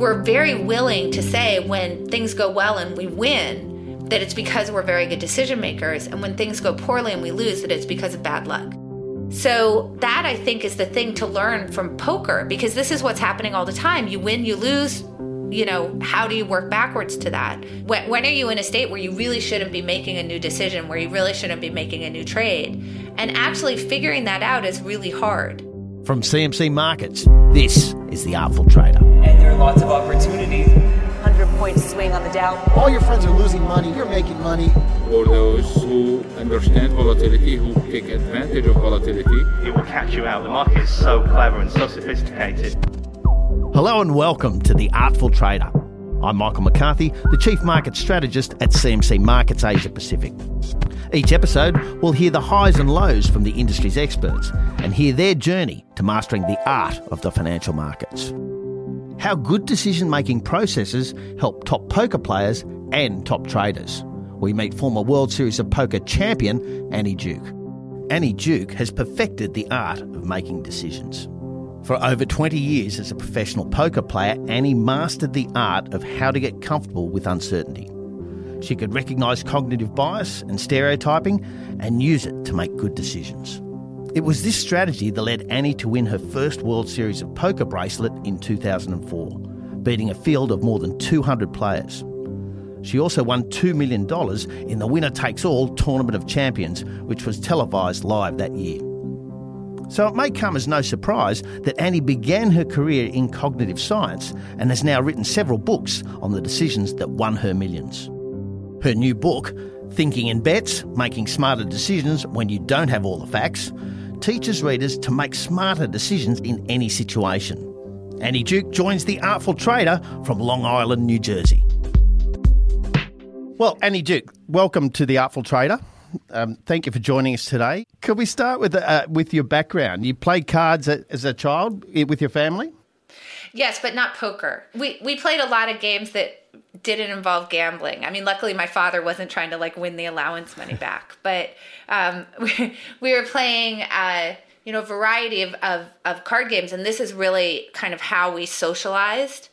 we're very willing to say when things go well and we win that it's because we're very good decision makers, and when things go poorly and we lose, that it's because of bad luck. So, that I think is the thing to learn from poker because this is what's happening all the time. You win, you lose. You know, how do you work backwards to that? When, when are you in a state where you really shouldn't be making a new decision, where you really shouldn't be making a new trade? And actually figuring that out is really hard. From CMC Markets, this is The Artful Trader. And there are lots of opportunities. 100 point swing on the Dow. All your friends are losing money, you're making money. For those who understand volatility, who take advantage of volatility, it will catch you out. The market is so clever and so sophisticated. Hello and welcome to The Artful Trader. I'm Michael McCarthy, the Chief Market Strategist at CMC Markets Asia Pacific. Each episode, we'll hear the highs and lows from the industry's experts and hear their journey to mastering the art of the financial markets. How good decision making processes help top poker players and top traders. We meet former World Series of Poker champion Annie Duke. Annie Duke has perfected the art of making decisions. For over 20 years as a professional poker player, Annie mastered the art of how to get comfortable with uncertainty. She could recognise cognitive bias and stereotyping and use it to make good decisions. It was this strategy that led Annie to win her first World Series of Poker bracelet in 2004, beating a field of more than 200 players. She also won $2 million in the Winner Takes All Tournament of Champions, which was televised live that year. So it may come as no surprise that Annie began her career in cognitive science and has now written several books on the decisions that won her millions. Her new book, Thinking in Bets Making Smarter Decisions When You Don't Have All the Facts, teaches readers to make smarter decisions in any situation. Annie Duke joins the Artful Trader from Long Island, New Jersey. Well, Annie Duke, welcome to the Artful Trader. Um, thank you for joining us today. Could we start with uh, with your background? You played cards as a child with your family. Yes, but not poker. We we played a lot of games that didn't involve gambling. I mean, luckily my father wasn't trying to like win the allowance money back, but um, we, we were playing, uh, you know, a variety of, of, of card games. And this is really kind of how we socialized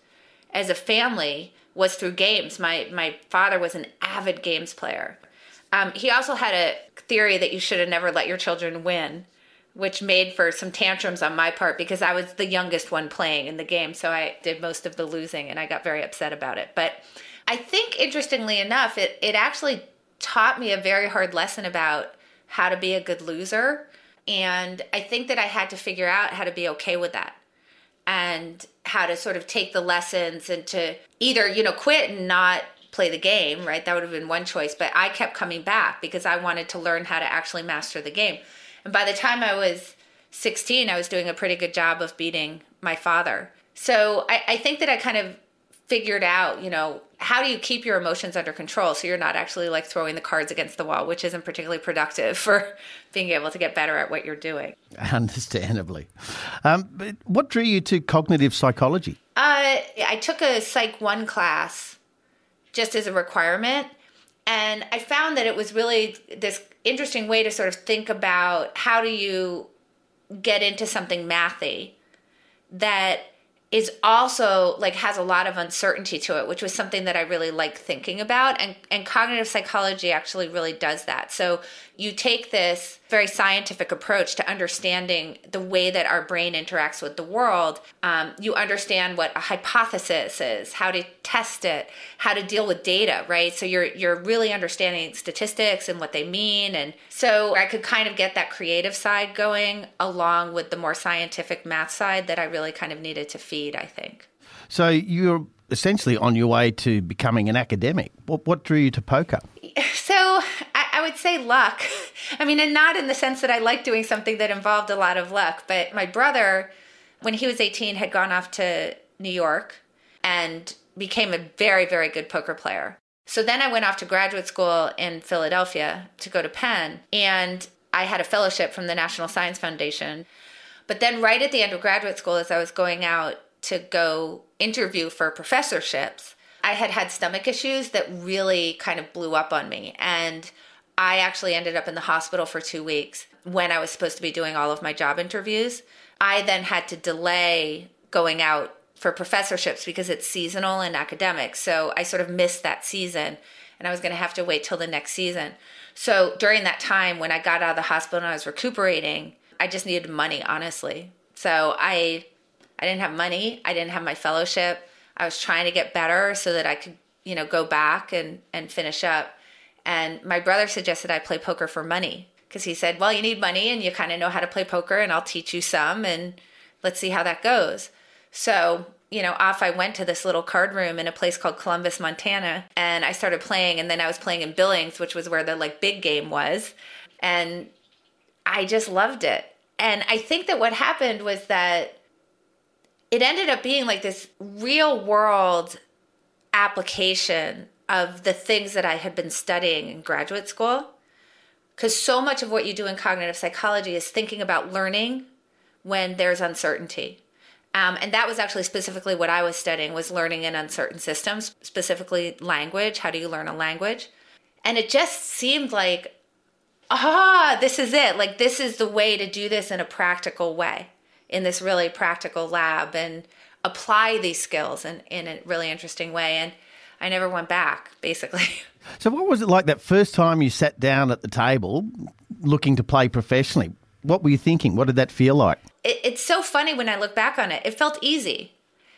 as a family was through games. My, my father was an avid games player. Um, he also had a theory that you should have never let your children win which made for some tantrums on my part because I was the youngest one playing in the game. So I did most of the losing and I got very upset about it. But I think, interestingly enough, it, it actually taught me a very hard lesson about how to be a good loser. And I think that I had to figure out how to be okay with that and how to sort of take the lessons and to either, you know, quit and not play the game, right? That would have been one choice. But I kept coming back because I wanted to learn how to actually master the game. And by the time I was 16, I was doing a pretty good job of beating my father. So I, I think that I kind of figured out, you know, how do you keep your emotions under control so you're not actually like throwing the cards against the wall, which isn't particularly productive for being able to get better at what you're doing. Understandably. Um, but what drew you to cognitive psychology? Uh, I took a Psych 1 class just as a requirement. And I found that it was really this interesting way to sort of think about how do you get into something mathy that is also like has a lot of uncertainty to it which was something that i really like thinking about and and cognitive psychology actually really does that so you take this very scientific approach to understanding the way that our brain interacts with the world. Um, you understand what a hypothesis is how to test it how to deal with data right? So you're you're really understanding statistics and what they mean. And so i could kind of get that creative side going along with the more scientific math side that i really kind of needed to feed i think. So you're essentially on your way to becoming an academic what, what drew you to poker so I would say luck. I mean, and not in the sense that I like doing something that involved a lot of luck, but my brother, when he was 18, had gone off to New York and became a very, very good poker player. So then I went off to graduate school in Philadelphia to go to Penn, and I had a fellowship from the National Science Foundation. But then, right at the end of graduate school, as I was going out to go interview for professorships, I had had stomach issues that really kind of blew up on me. And I actually ended up in the hospital for two weeks when I was supposed to be doing all of my job interviews. I then had to delay going out for professorships because it's seasonal and academic. So I sort of missed that season and I was going to have to wait till the next season. So during that time when I got out of the hospital and I was recuperating, I just needed money, honestly. So I I didn't have money, I didn't have my fellowship. I was trying to get better so that I could, you know, go back and and finish up. And my brother suggested I play poker for money because he said, "Well, you need money and you kind of know how to play poker and I'll teach you some and let's see how that goes." So, you know, off I went to this little card room in a place called Columbus, Montana, and I started playing and then I was playing in Billings, which was where the like big game was. And I just loved it. And I think that what happened was that it ended up being like this real world application of the things that I had been studying in graduate school. Because so much of what you do in cognitive psychology is thinking about learning when there's uncertainty. Um, and that was actually specifically what I was studying was learning in uncertain systems, specifically language. How do you learn a language? And it just seemed like, ah, this is it. Like this is the way to do this in a practical way, in this really practical lab, and apply these skills in, in a really interesting way. And I never went back, basically. So, what was it like that first time you sat down at the table looking to play professionally? What were you thinking? What did that feel like? it, it's so funny when I look back on it. It felt easy.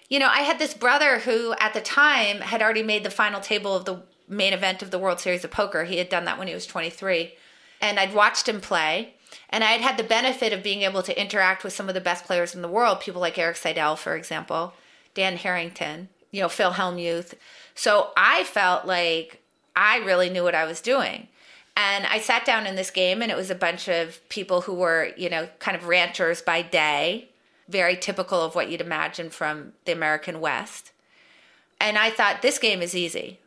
You know, I had this brother who at the time had already made the final table of the main event of the World Series of Poker. He had done that when he was 23. And I'd watched him play. And I had had the benefit of being able to interact with some of the best players in the world, people like Erik Seidel, for example, Dan Harrington, you know, Phil Hellmuth. So I felt like I really knew what I was doing. And I sat down in this game, and it was a bunch of people who were, you know, kind of ranchers by day, very typical of what you'd imagine from the American West. And I thought, this game is easy.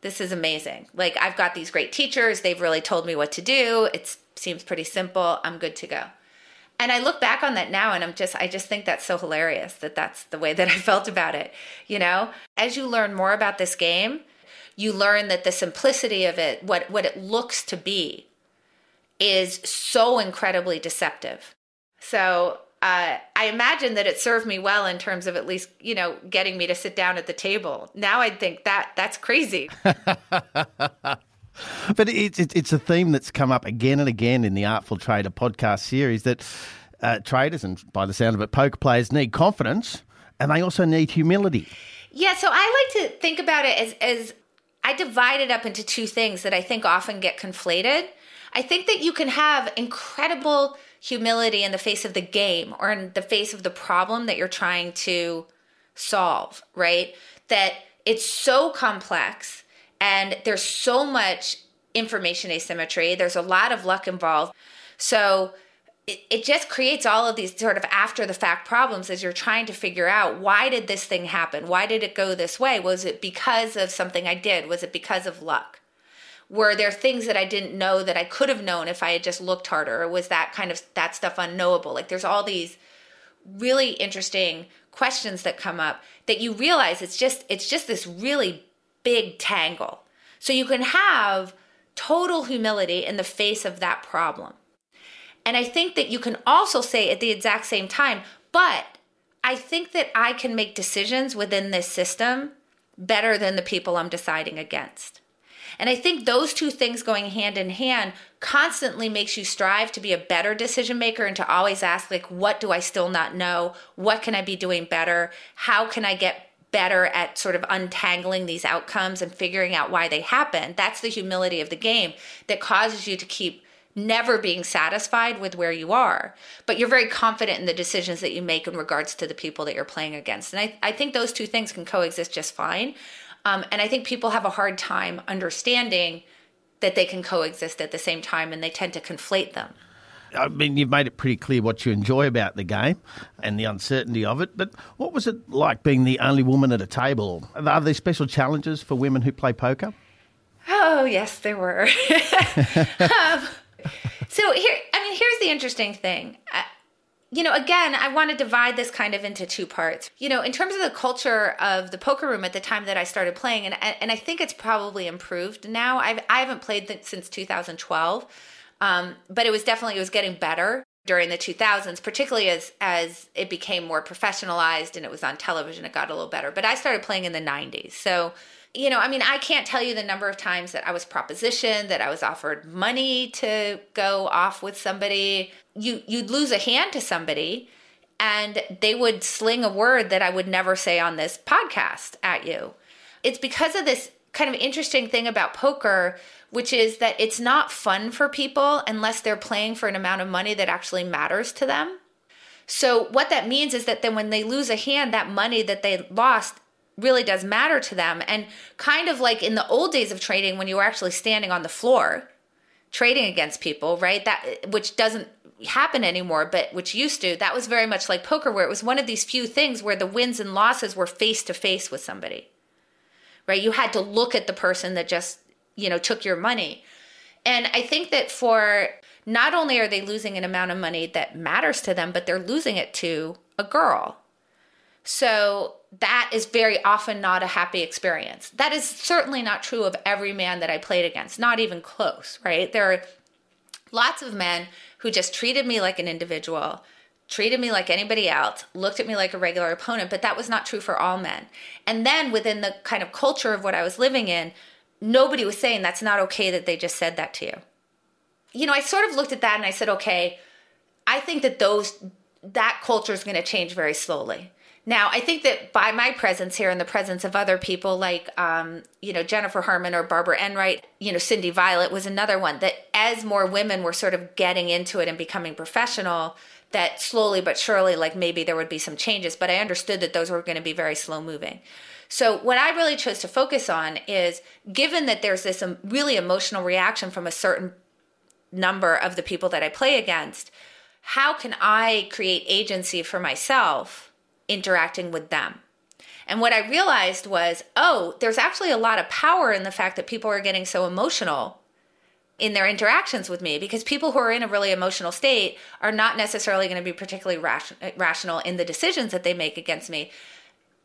This is amazing. Like, I've got these great teachers. They've really told me what to do. It seems pretty simple. I'm good to go. And I look back on that now and I'm just, I just think that's so hilarious that that's the way that I felt about it. You know, as you learn more about this game, you learn that the simplicity of it, what, what it looks to be, is so incredibly deceptive. So uh, I imagine that it served me well in terms of at least, you know, getting me to sit down at the table. Now I'd think that that's crazy. but it's, it's a theme that's come up again and again in the Artful Trader podcast series that uh, traders and by the sound of it, poker players need confidence and they also need humility. Yeah, so I like to think about it as, as I divide it up into two things that I think often get conflated. I think that you can have incredible humility in the face of the game or in the face of the problem that you're trying to solve, right? That it's so complex and there's so much information asymmetry, there's a lot of luck involved. So it, it just creates all of these sort of after the fact problems as you're trying to figure out why did this thing happen? Why did it go this way? Was it because of something I did? Was it because of luck? Were there things that I didn't know that I could have known if I had just looked harder? Or was that kind of that stuff unknowable? Like there's all these really interesting questions that come up that you realize it's just it's just this really big tangle. So you can have total humility in the face of that problem and I think that you can also say at the exact same time, but I think that I can make decisions within this system better than the people I'm deciding against. And I think those two things going hand in hand constantly makes you strive to be a better decision maker and to always ask like what do I still not know? What can I be doing better? How can I get better at sort of untangling these outcomes and figuring out why they happen? That's the humility of the game that causes you to keep never being satisfied with where you are, but you're very confident in the decisions that you make in regards to the people that you're playing against. And I, I think those two things can coexist just fine. Um, and I think people have a hard time understanding that they can coexist at the same time and they tend to conflate them. I mean, you've made it pretty clear what you enjoy about the game and the uncertainty of it. But what was it like being the only woman at a table? Are there special challenges for women who play poker? Oh, yes, there were. um, so here, I mean, here's the interesting thing. Uh, you know, again, I want to divide this kind of into two parts. You know, in terms of the culture of the poker room at the time that I started playing, and and I think it's probably improved now. I've I haven't played since 2012, um, but it was definitely it was getting better. during the 2000s, particularly as as it became more professionalized and it was on television, it got a little better. But I started playing in the 90s. So, you know, I mean, I can't tell you the number of times that I was propositioned, that I was offered money to go off with somebody. You you'd lose a hand to somebody and they would sling a word that I would never say on this podcast at you. It's because of this kind of interesting thing about poker which is that it's not fun for people unless they're playing for an amount of money that actually matters to them. So, what that means is that then when they lose a hand, that money that they lost really does matter to them. And kind of like in the old days of trading, when you were actually standing on the floor trading against people, right? That which doesn't happen anymore, but which used to, that was very much like poker, where it was one of these few things where the wins and losses were face to face with somebody, right? You had to look at the person that just you know, took your money. And I think that for not only are they losing an amount of money that matters to them, but they're losing it to a girl. So that is very often not a happy experience. That is certainly not true of every man that I played against, not even close, right? There are lots of men who just treated me like an individual, treated me like anybody else, looked at me like a regular opponent, but that was not true for all men. And then within the kind of culture of what I was living in, nobody was saying that's not okay that they just said that to you. You know, I sort of looked at that and I said, okay, I think that those that culture is going to change very slowly. Now, I think that by my presence here and the presence of other people like, um, you know, Jennifer Harman or Barbara Enright, you know, Cyndy Violette was another one that as more women were sort of getting into it and becoming professional, that slowly but surely, like maybe there would be some changes. But I understood that those were going to be very slow moving. So, what I really chose to focus on is given that there's this really emotional reaction from a certain number of the people that I play against, how can I create agency for myself interacting with them? And what I realized was, oh, there's actually a lot of power in the fact that people are getting so emotional in their interactions with me because people who are in a really emotional state are not necessarily going to be particularly ration- eh, rational in the decisions that they make against me.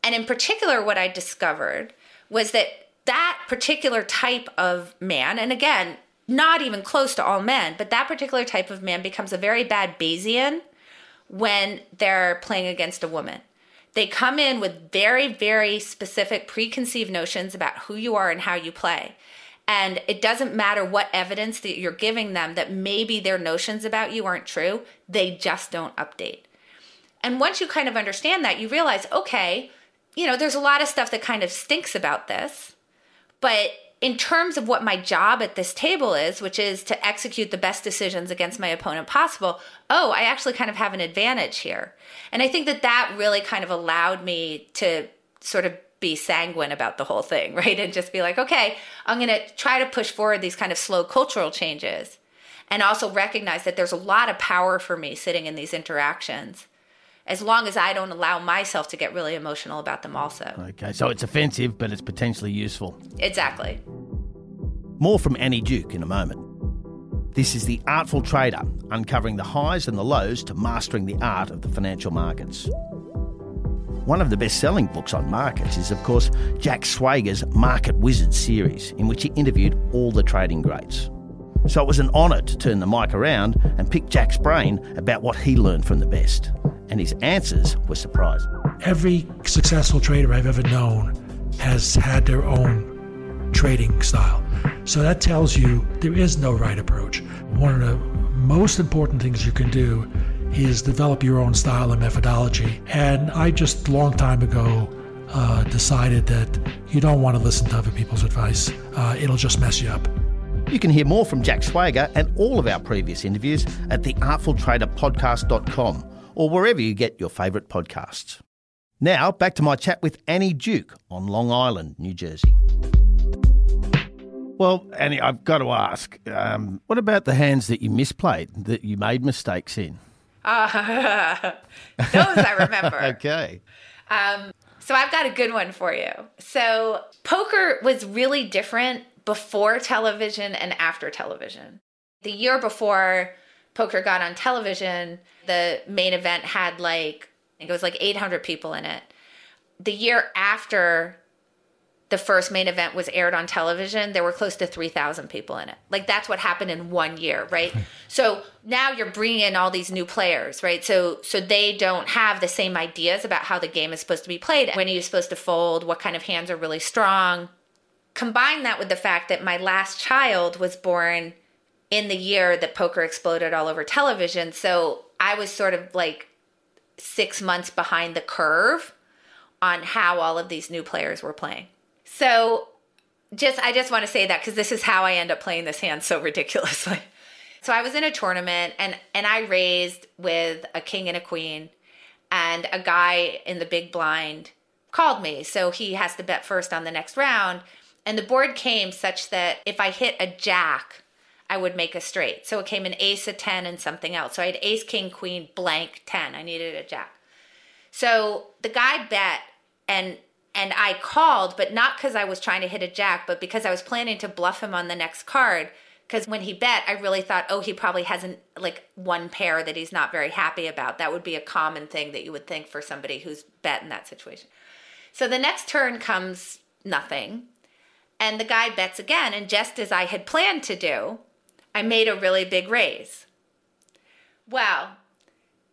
And in particular, what I discovered was that that particular type of man, and again, not even close to all men, but that particular type of man becomes a very bad Bayesian when they're playing against a woman. They come in with very, very specific preconceived notions about who you are and how you play. And it doesn't matter what evidence that you're giving them that maybe their notions about you aren't true, they just don't update. And once you kind of understand that, you realize, okay, you know, there's a lot of stuff that kind of stinks about this. But in terms of what my job at this table is, which is to execute the best decisions against my opponent possible, oh, I actually kind of have an advantage here. And I think that that really kind of allowed me to sort of be sanguine about the whole thing, right? And just be like, okay, I'm going to try to push forward these kind of slow cultural changes and also recognize that there's a lot of power for me sitting in these interactions as long as I don't allow myself to get really emotional about them also. Okay, so it's offensive, but it's potentially useful. Exactly. More from Annie Duke in a moment. This is The Artful Trader, uncovering the highs and the lows to mastering the art of the financial markets. One of the best selling books on markets is, of course, Jack Schwager's Market Wizards series, in which he interviewed all the trading greats. So it was an honour to turn the mic around and pick Jack's brain about what he learned from the best and his answers were surprising. Every successful trader I've ever known has had their own trading style. So that tells you there is no right approach. One of the most important things you can do is develop your own style and methodology. And I just long time ago uh, decided that you don't want to listen to other people's advice. Uh, it'll just mess you up. You can hear more from Jack Schwager and all of our previous interviews at theartfultraderpodcast.com or wherever you get your favourite podcasts. Now, back to my chat with Annie Duke on Long Island, New Jersey. Well, Annie, I've got to ask, um, what about the hands that you misplayed, that you made mistakes in? Uh, those I remember. okay. Um, so I've got a good one for you. So poker was really different before television and after television. The year before poker got on television, the main event had like, I think it was like 800 people in it. The year after the first main event was aired on television, there were close to 3,000 people in it. Like that's what happened in one year, right? so now you're bringing in all these new players, right? So so they don't have the same ideas about how the game is supposed to be played. When are you supposed to fold? What kind of hands are really strong? Combine that with the fact that my last child was born in the year that poker exploded all over television. So I was sort of like 6 months behind the curve on how all of these new players were playing. So just I just want to say that because this is how I end up playing this hand so ridiculously. So I was in a tournament and and I raised with a king and a queen and a guy in the big blind called me. So he has to bet first on the next round and the board came such that if I hit a jack I would make a straight. So it came an ace, a 10, and something else. So I had ace, king, queen, blank, 10. I needed a jack. So the guy bet and and I called, but not because I was trying to hit a jack, but because I was planning to bluff him on the next card. Because when he bet, I really thought, oh, he probably hasn't like one pair that he's not very happy about. That would be a common thing that you would think for somebody who's bet in that situation. So the next turn comes nothing. And the guy bets again. And just as I had planned to do, I made a really big raise. Well,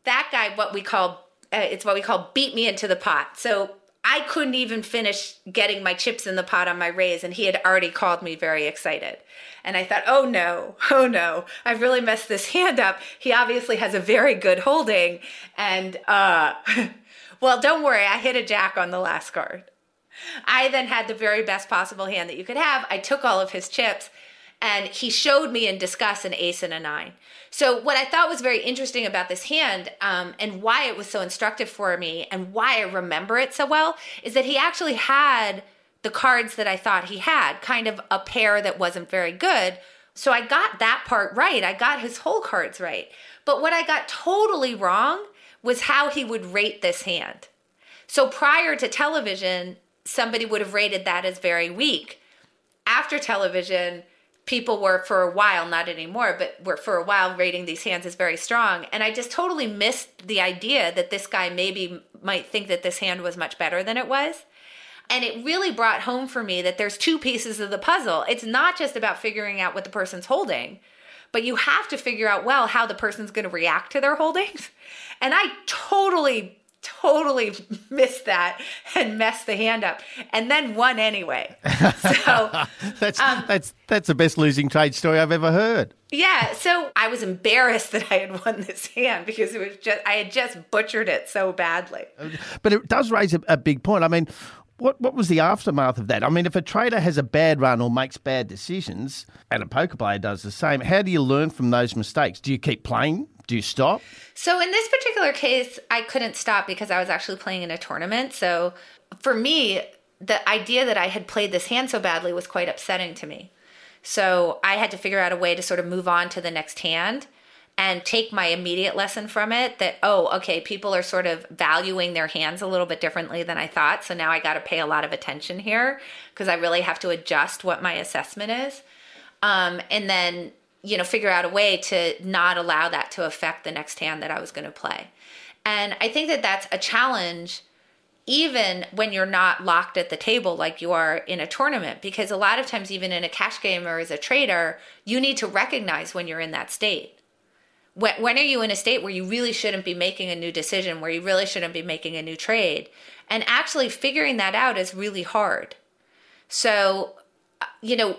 that guy, what we call, uh, it's what we call beat me into the pot. So I couldn't even finish getting my chips in the pot on my raise, and he had already called me very excited. And I thought, oh no, oh no, I've really messed this hand up. He obviously has a very good holding. And, uh, well, don't worry, I hit a jack on the last card. I then had the very best possible hand that you could have. I took all of his chips and he showed me in discuss an ace and a nine. So what I thought was very interesting about this hand um, and why it was so instructive for me and why I remember it so well is that he actually had the cards that I thought he had, kind of a pair that wasn't very good. So I got that part right. I got his hole cards right. But what I got totally wrong was how he would rate this hand. So prior to television, somebody would have rated that as very weak. After television, people were for a while, not anymore, but were for a while rating these hands as very strong. And I just totally missed the idea that this guy maybe might think that this hand was much better than it was. And it really brought home for me that there's two pieces of the puzzle. It's not just about figuring out what the person's holding, but you have to figure out well how the person's going to react to their holdings. And I totally totally missed that and messed the hand up and then won anyway. So that's um, that's that's the best losing trade story I've ever heard. Yeah, so I was embarrassed that I had won this hand because it was just I had just butchered it so badly. But it does raise a, a big point. I mean, what what was the aftermath of that? I mean, if a trader has a bad run or makes bad decisions, and a poker player does the same, how do you learn from those mistakes? Do you keep playing? Do you stop? So in this particular case, I couldn't stop because I was actually playing in a tournament. So for me, the idea that I had played this hand so badly was quite upsetting to me. So I had to figure out a way to sort of move on to the next hand and take my immediate lesson from it that, oh, okay, people are sort of valuing their hands a little bit differently than I thought. So now I got to pay a lot of attention here because I really have to adjust what my assessment is. Um, and then you know, figure out a way to not allow that to affect the next hand that I was going to play. And I think that that's a challenge even when you're not locked at the table like you are in a tournament because a lot of times even in a cash game or as a trader you need to recognize when you're in that state when, when are you in a state where you really shouldn't be making a new decision where you really shouldn't be making a new trade and actually figuring that out is really hard so you know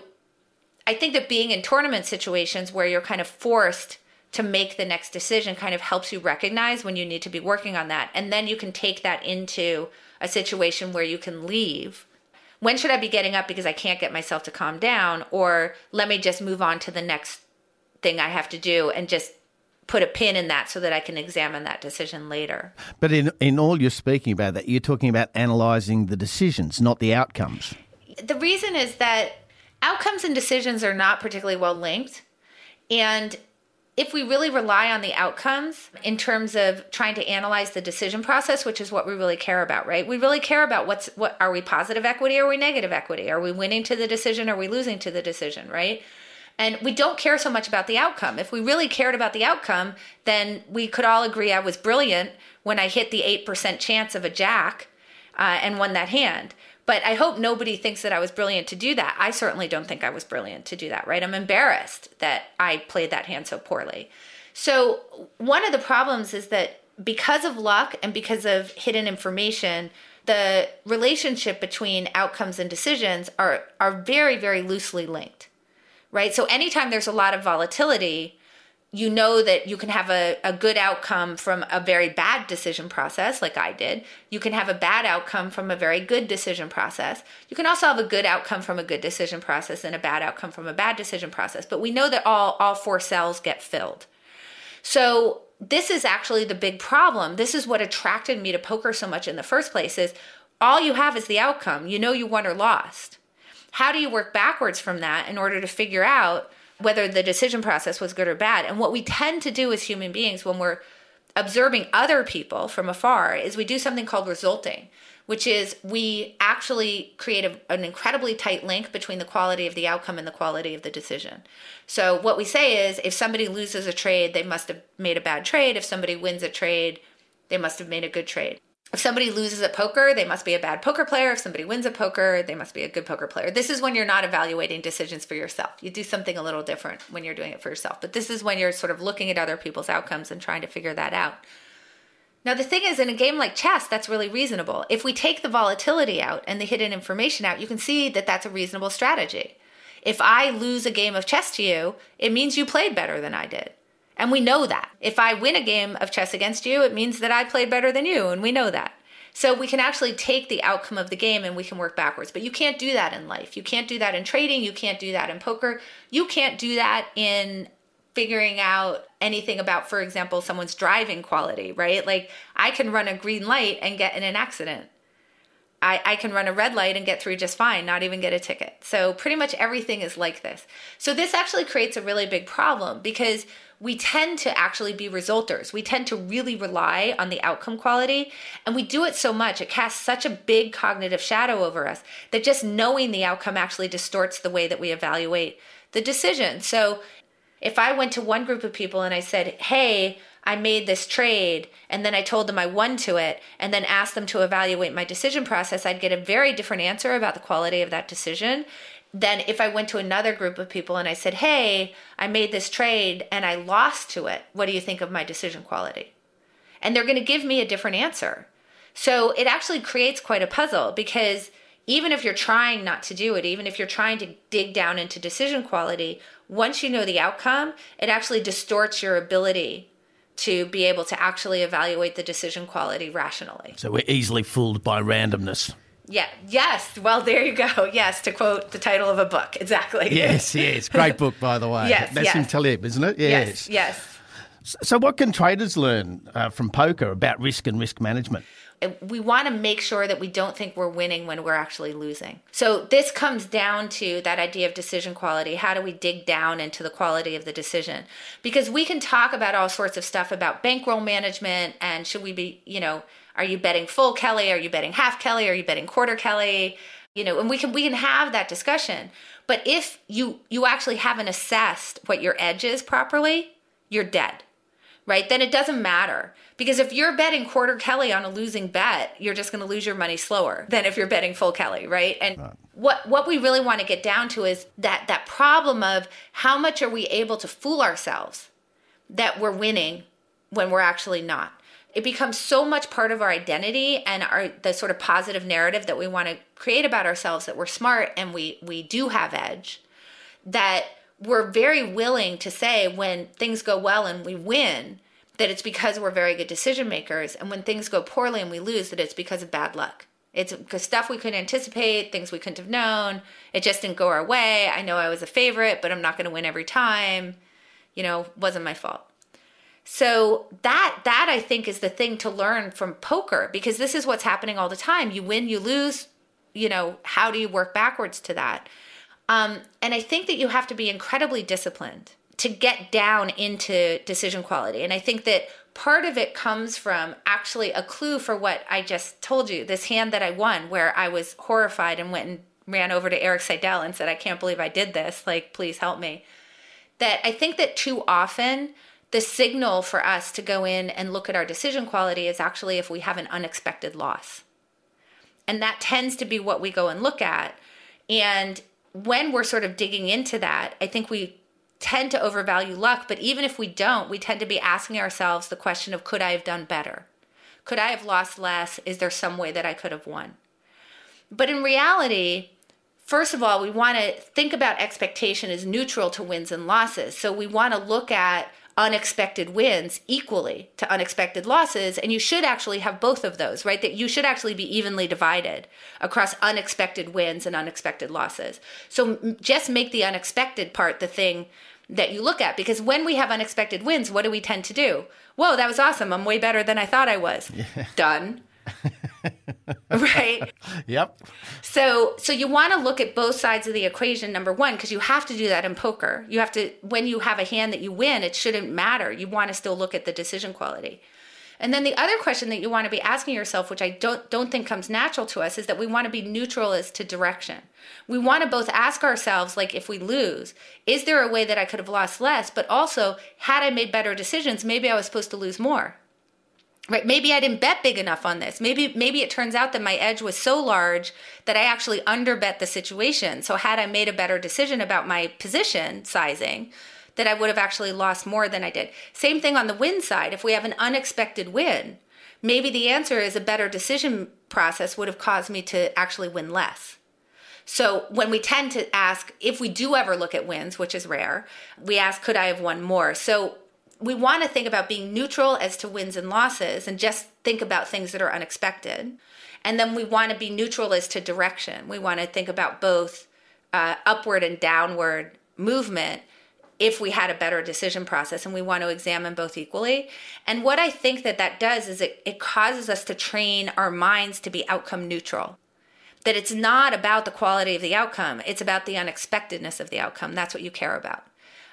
I think that being in tournament situations where you're kind of forced to make the next decision kind of helps you recognize when you need to be working on that. And then you can take that into a situation where you can leave. When should I be getting up because I can't get myself to calm down? Or let me just move on to the next thing I have to do and just put a pin in that so that I can examine that decision later. But in in all you're speaking about that, you're talking about analyzing the decisions, not the outcomes. The reason is that outcomes and decisions are not particularly well linked. And if we really rely on the outcomes in terms of trying to analyze the decision process, which is what we really care about, right? We really care about what's what are we positive equity or are we negative equity? Are we winning to the decision or are we losing to the decision, right? And we don't care so much about the outcome. If we really cared about the outcome, then we could all agree I was brilliant when I hit the 8% chance of a jack uh, and won that hand. But I hope nobody thinks that I was brilliant to do that. I certainly don't think I was brilliant to do that, right? I'm embarrassed that I played that hand so poorly. So, one of the problems is that because of luck and because of hidden information, the relationship between outcomes and decisions are are very very loosely linked. Right? So anytime there's a lot of volatility, you know that you can have a, a good outcome from a very bad decision process, like I did. You can have a bad outcome from a very good decision process. You can also have a good outcome from a good decision process and a bad outcome from a bad decision process. But we know that all, all four cells get filled. So this is actually the big problem. This is what attracted me to poker so much in the first place is all you have is the outcome. You know you won or lost. How do you work backwards from that in order to figure out whether the decision process was good or bad. And what we tend to do as human beings when we're observing other people from afar is we do something called resulting, which is we actually create a, an incredibly tight link between the quality of the outcome and the quality of the decision. So what we say is if somebody loses a trade, they must have made a bad trade. If somebody wins a trade, they must have made a good trade if somebody loses at poker, they must be a bad poker player. If somebody wins at poker, they must be a good poker player. This is when you're not evaluating decisions for yourself. You do something a little different when you're doing it for yourself. But this is when you're sort of looking at other people's outcomes and trying to figure that out. Now, the thing is, in a game like chess, that's really reasonable. If we take the volatility out and the hidden information out, you can see that that's a reasonable strategy. If I lose a game of chess to you, it means you played better than I did. And we know that. If I win a game of chess against you, it means that I played better than you, and we know that. So we can actually take the outcome of the game and we can work backwards. But you can't do that in life. You can't do that in trading. You can't do that in poker. You can't do that in figuring out anything about, for example, someone's driving quality, right? Like I can run a green light and get in an accident. I, I can run a red light and get through just fine, not even get a ticket. So, pretty much everything is like this. So, this actually creates a really big problem because we tend to actually be resulters. We tend to really rely on the outcome quality. And we do it so much, it casts such a big cognitive shadow over us that just knowing the outcome actually distorts the way that we evaluate the decision. So, if I went to one group of people and I said, hey, I made this trade and then I told them I won to it and then asked them to evaluate my decision process, I'd get a very different answer about the quality of that decision than if I went to another group of people and I said, Hey, I made this trade and I lost to it. What do you think of my decision quality? And they're going to give me a different answer. So it actually creates quite a puzzle because even if you're trying not to do it, even if you're trying to dig down into decision quality, once you know the outcome, it actually distorts your ability to be able to actually evaluate the decision quality rationally. So we're easily fooled by randomness. Yeah. Yes. Well, there you go. Yes, to quote the title of a book. Exactly. Yes. Yes. Great book, by the way. Yes. That's yes. Taleb, isn't it? Yes. Yes. So, what can traders learn uh, from poker about risk and risk management? we want to make sure that we don't think we're winning when we're actually losing. So this comes down to that idea of decision quality. How do we dig down into the quality of the decision? Because we can talk about all sorts of stuff about bankroll management and should we be, you know, are you betting full Kelly? Are you betting half Kelly? Are you betting quarter Kelly? You know, and we can we can have that discussion. But if you you actually haven't assessed what your edge is properly, you're dead right? Then it doesn't matter. Because if you're betting quarter Kelly on a losing bet, you're just going to lose your money slower than if you're betting full Kelly, right? And right. what what we really want to get down to is that that problem of how much are we able to fool ourselves that we're winning when we're actually not. It becomes so much part of our identity and our the sort of positive narrative that we want to create about ourselves that we're smart and we we do have edge that we're very willing to say when things go well and we win that it's because we're very good decision makers. And when things go poorly and we lose that it's because of bad luck. It's because stuff we couldn't anticipate things we couldn't have known it just didn't go our way. I know i was a favorite but i'm not going to win every time. You know wasn't my fault so that that i think is the thing to learn from poker because this is what's happening all the time you win you lose you know how do you work backwards to that um, and I think that you have to be incredibly disciplined to get down into decision quality. And I think that part of it comes from actually a clue for what I just told you this hand that I won, where I was horrified and went and ran over to Erik Seidel and said, I can't believe I did this. Like, please help me. That I think that too often, the signal for us to go in and look at our decision quality is actually if we have an unexpected loss. And that tends to be what we go and look at. And when we're sort of digging into that, I think we tend to overvalue luck. But even if we don't, we tend to be asking ourselves the question of could I have done better? Could I have lost less? Is there some way that I could have won? But in reality, first of all, we want to think about expectation as neutral to wins and losses. So we want to look at unexpected wins equally to unexpected losses and you should actually have both of those right? That you should actually be evenly divided across unexpected wins and unexpected losses. So just make the unexpected part the thing that you look at because when we have unexpected wins what do we tend to do? Whoa that was awesome. I'm way better than i thought i was. Yeah. done right? Yep. So so you want to look at both sides of the equation number one because you have to do that in poker. You have to when you have a hand that you win it shouldn't matter. You want to still look at the decision quality. And then the other question that you want to be asking yourself which i don't don't think comes natural to us is that we want to be neutral as to direction. We want to both ask ourselves like if we lose is there a way that i could have lost less? But also had i made better decisions maybe i was supposed to lose more right maybe i didn't bet big enough on this. Maybe maybe it turns out that my edge was so large that i actually underbet the situation. So had i made a better decision about my position sizing that i would have actually lost more than i did. Same thing on the win side. If we have an unexpected win maybe the answer is a better decision process would have caused me to actually win less. So when we tend to ask if we do ever look at wins which is rare we ask could i have won more? So we want to think about being neutral as to wins and losses and just think about things that are unexpected. And then we want to be neutral as to direction. We want to think about both uh, upward and downward movement if we had a better decision process and we want to examine both equally and what i think that that does is it, it causes us to train our minds to be outcome neutral that it's not about the quality of the outcome it's about the unexpectedness of the outcome that's what you care about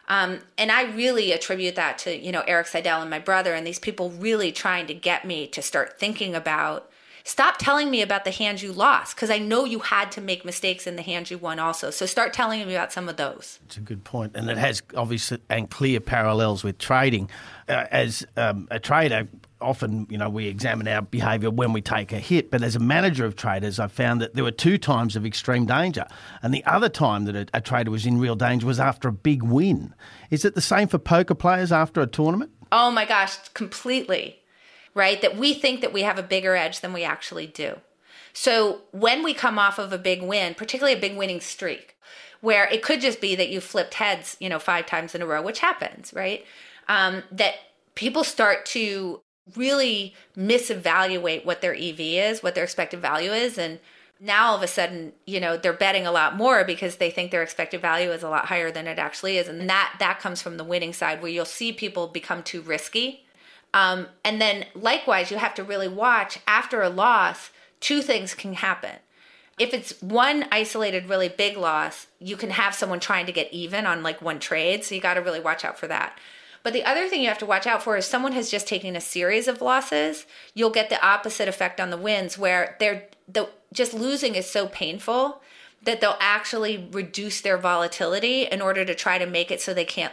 um, and I really attribute that to, you know, Erik Seidel and my brother and these people really trying to get me to start thinking about stop telling me about the hands you lost because I know you had to make mistakes in the hands you won also. So start telling me about some of those. It's a good point, and it has obvious and clear parallels with trading. Uh, as um, a trader, often, you know, we examine our behaviour when we take a hit. But as a manager of traders, I found that there were two times of extreme danger. And the other time that a, a, trader was in real danger was after a big win. Is it the same for poker players after a tournament? Oh my gosh, completely. Right? That we think that we have a bigger edge than we actually do. So when we come off of a big win, particularly a big winning streak, where it could just be that you flipped heads, you know, five times in a row, which happens, right? Um, that people start to really misevaluate what their EV is, what their expected value is. And now all of a sudden, you know, they're betting a lot more because they think their expected value is a lot higher than it actually is. And that that comes from the winning side where you'll see people become too risky. Um, and then likewise, you have to really watch after a loss, two things can happen. If it's one isolated, really big loss, you can have someone trying to get even on like one trade. So you got to really watch out for that. But the other thing you have to watch out for is someone has just taken a series of losses, you'll get the opposite effect on the wins where they're the just losing is so painful that they'll actually reduce their volatility in order to try to make it so they can't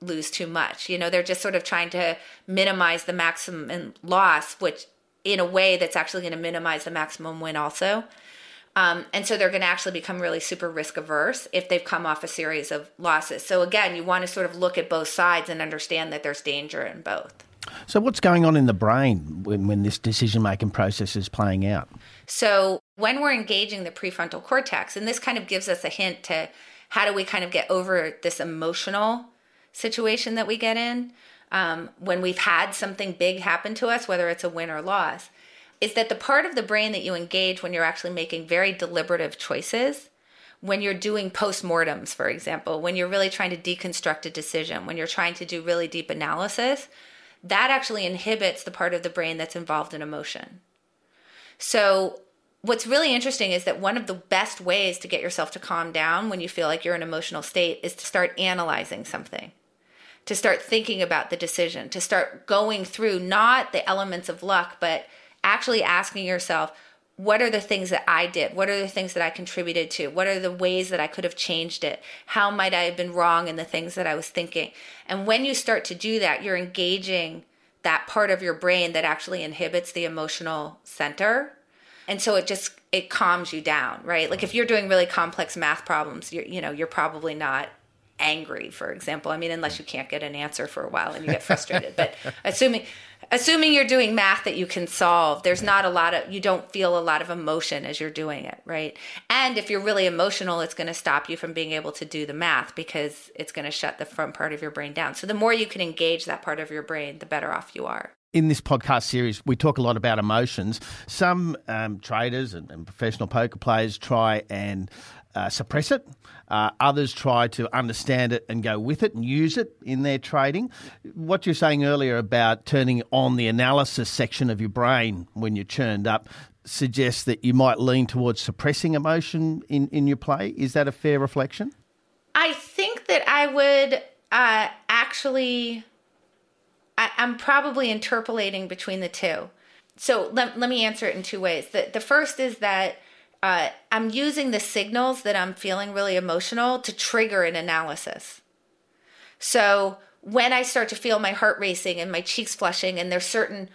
lose too much. You know, they're just sort of trying to minimize the maximum loss, which in a way that's actually going to minimize the maximum win also. Um, and so they're going to actually become really super risk averse if they've come off a series of losses. So again, you want to sort of look at both sides and understand that there's danger in both. So what's going on in the brain when, when this decision making process is playing out? So when we're engaging the prefrontal cortex, and this kind of gives us a hint to how do we kind of get over this emotional situation that we get in um, when we've had something big happen to us, whether it's a win or loss is that the part of the brain that you engage when you're actually making very deliberative choices, when you're doing postmortems, for example, when you're really trying to deconstruct a decision, when you're trying to do really deep analysis, that actually inhibits the part of the brain that's involved in emotion. So, what's really interesting is that one of the best ways to get yourself to calm down when you feel like you're in an emotional state is to start analyzing something to start thinking about the decision, to start going through not the elements of luck, but actually asking yourself, what are the things that I did? What are the things that I contributed to? What are the ways that I could have changed it? How might I have been wrong in the things that I was thinking? And when you start to do that, you're engaging that part of your brain that actually inhibits the emotional center. and so it just it calms you down, right? Like if you're doing really complex math problems, you're you know you're probably not angry, for example. I mean, unless you can't get an answer for a while and you get frustrated. but assuming assuming you're doing math that you can solve, there's not a lot of you don't feel a lot of emotion as you're doing it, right? And if you're really emotional, it's going to stop you from being able to do the math because it's going to shut the front part of your brain down. So the more you can engage that part of your brain, the better off you are in this podcast series, we talk a lot about emotions. Some um, traders and, and, professional poker players try and uh, suppress it. Uh, others try to understand it and go with it and use it in their trading. What you're saying earlier about turning on the analysis section of your brain when you're churned up suggests that you might lean towards suppressing emotion in, in your play. Is that a fair reflection? I think that I would uh, actually, I, I'm probably interpolating between the two. So let, let me answer it in two ways. The, the first is that uh, I'm using the signals that I'm feeling really emotional to trigger an analysis. So when I start to feel my heart racing and my cheeks flushing, and there's certain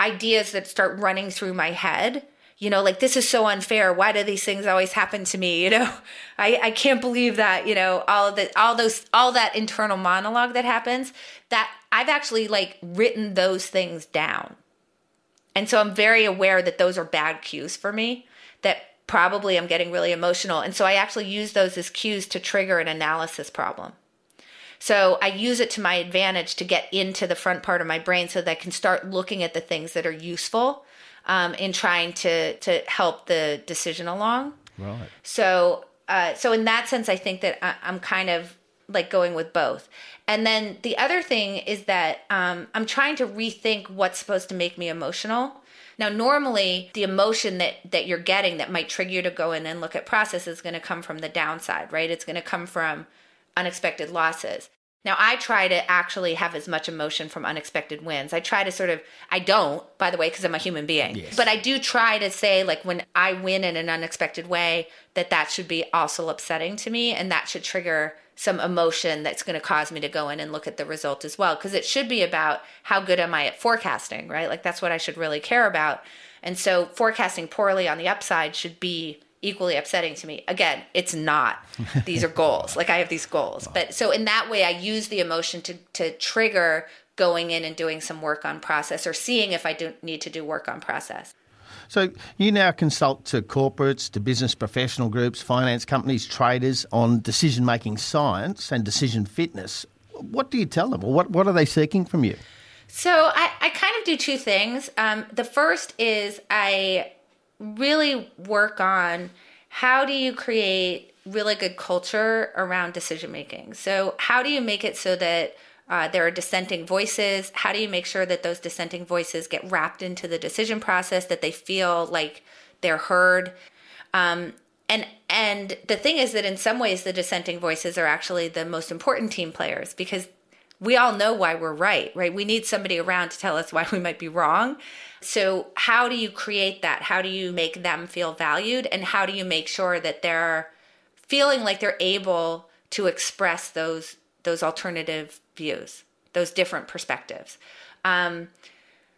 ideas that start running through my head, you know, like this is so unfair. Why do these things always happen to me? You know, I, I can't believe that, you know, all of the all those all that internal monologue that happens, that I've actually like written those things down. And so I'm very aware that those are bad cues for me. That probably I'm getting really emotional. And so I actually use those as cues to trigger an analysis problem. So I use it to my advantage to get into the front part of my brain so that I can start looking at the things that are useful um, in trying to to help the decision along. Right. So uh, so in that sense, I think that I, I'm kind of like going with both. And then the other thing is that um, I'm trying to rethink what's supposed to make me emotional. Now, normally the emotion that that you're getting that might trigger you to go in and look at process is going to come from the downside, right? It's going to come from unexpected losses. Now, I try to actually have as much emotion from unexpected wins. I try to sort of, I don't, by the way, because I'm a human being, yes. but I do try to say, like, when I win in an unexpected way, that that should be also upsetting to me and that should trigger some emotion that's going to cause me to go in and look at the result as well because it should be about how good am I at forecasting, right? Like that's what I should really care about. And so forecasting poorly on the upside should be equally upsetting to me. Again, it's not. These are goals. Like I have these goals. But so in that way I use the emotion to to trigger going in and doing some work on process or seeing if I do need to do work on process. So you now consult to corporates, to business professional groups, finance companies, traders on decision making science and decision fitness. What do you tell them, or what what are they seeking from you? So I, I kind of do two things. Um, the first is I really work on how do you create really good culture around decision making. So how do you make it so that uh, there are dissenting voices. How do you make sure that those dissenting voices get wrapped into the decision process, that they feel like they're heard? Um, and and the thing is that in some ways the dissenting voices are actually the most important team players because we all know why we're right, right? We need somebody around to tell us why we might be wrong. So, how do you create that? How do you make them feel valued? And how do you make sure that they're feeling like they're able to express those those alternative views, those different perspectives. Um,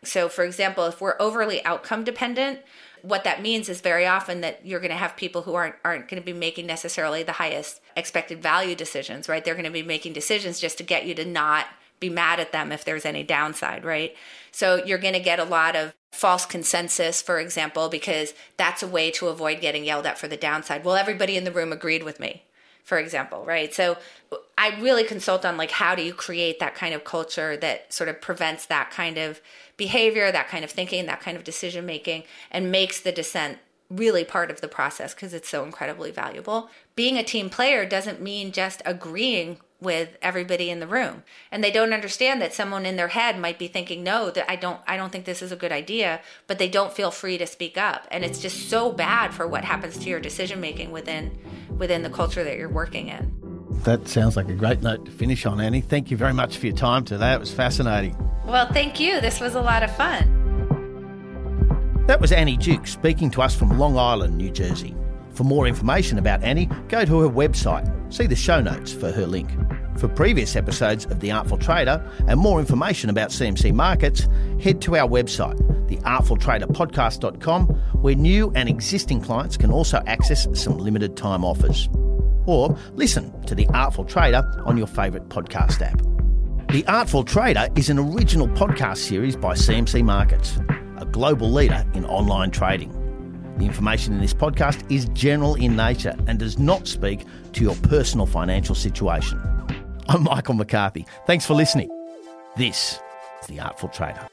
so, for example, if we're overly outcome dependent, what that means is very often that you're going to have people who aren't aren't going to be making necessarily the highest expected value decisions, right? They're going to be making decisions just to get you to not be mad at them if there's any downside, right? So you're going to get a lot of false consensus, for example, because that's a way to avoid getting yelled at for the downside. Well, everybody in the room agreed with me for example, right? So I really consult on like how do you create that kind of culture that sort of prevents that kind of behavior, that kind of thinking, that kind of decision making, and makes the dissent really part of the process because it's so incredibly valuable. Being a team player doesn't mean just agreeing with everybody in the room and they don't understand that someone in their head might be thinking no that I don't I don't think this is a good idea but they don't feel free to speak up and it's just so bad for what happens to your decision making within within the culture that you're working in. That sounds like a great note to finish on Annie. Thank you very much for your time today. It was fascinating. Well, thank you. This was a lot of fun. That was Annie Duke speaking to us from Long Island, New Jersey. For more information about Annie, go to her website. See the show notes for her link. For previous episodes of The Artful Trader and more information about CMC markets, head to our website, theartfultraderpodcast.com, where new and existing clients can also access some limited time offers. Or listen to The Artful Trader on your favourite podcast app. The Artful Trader is an original podcast series by CMC Markets, a global leader in online trading. The information in this podcast is general in nature and does not speak to your personal financial situation. I'm Michael McCarthy. Thanks for listening. This is The Artful Trader.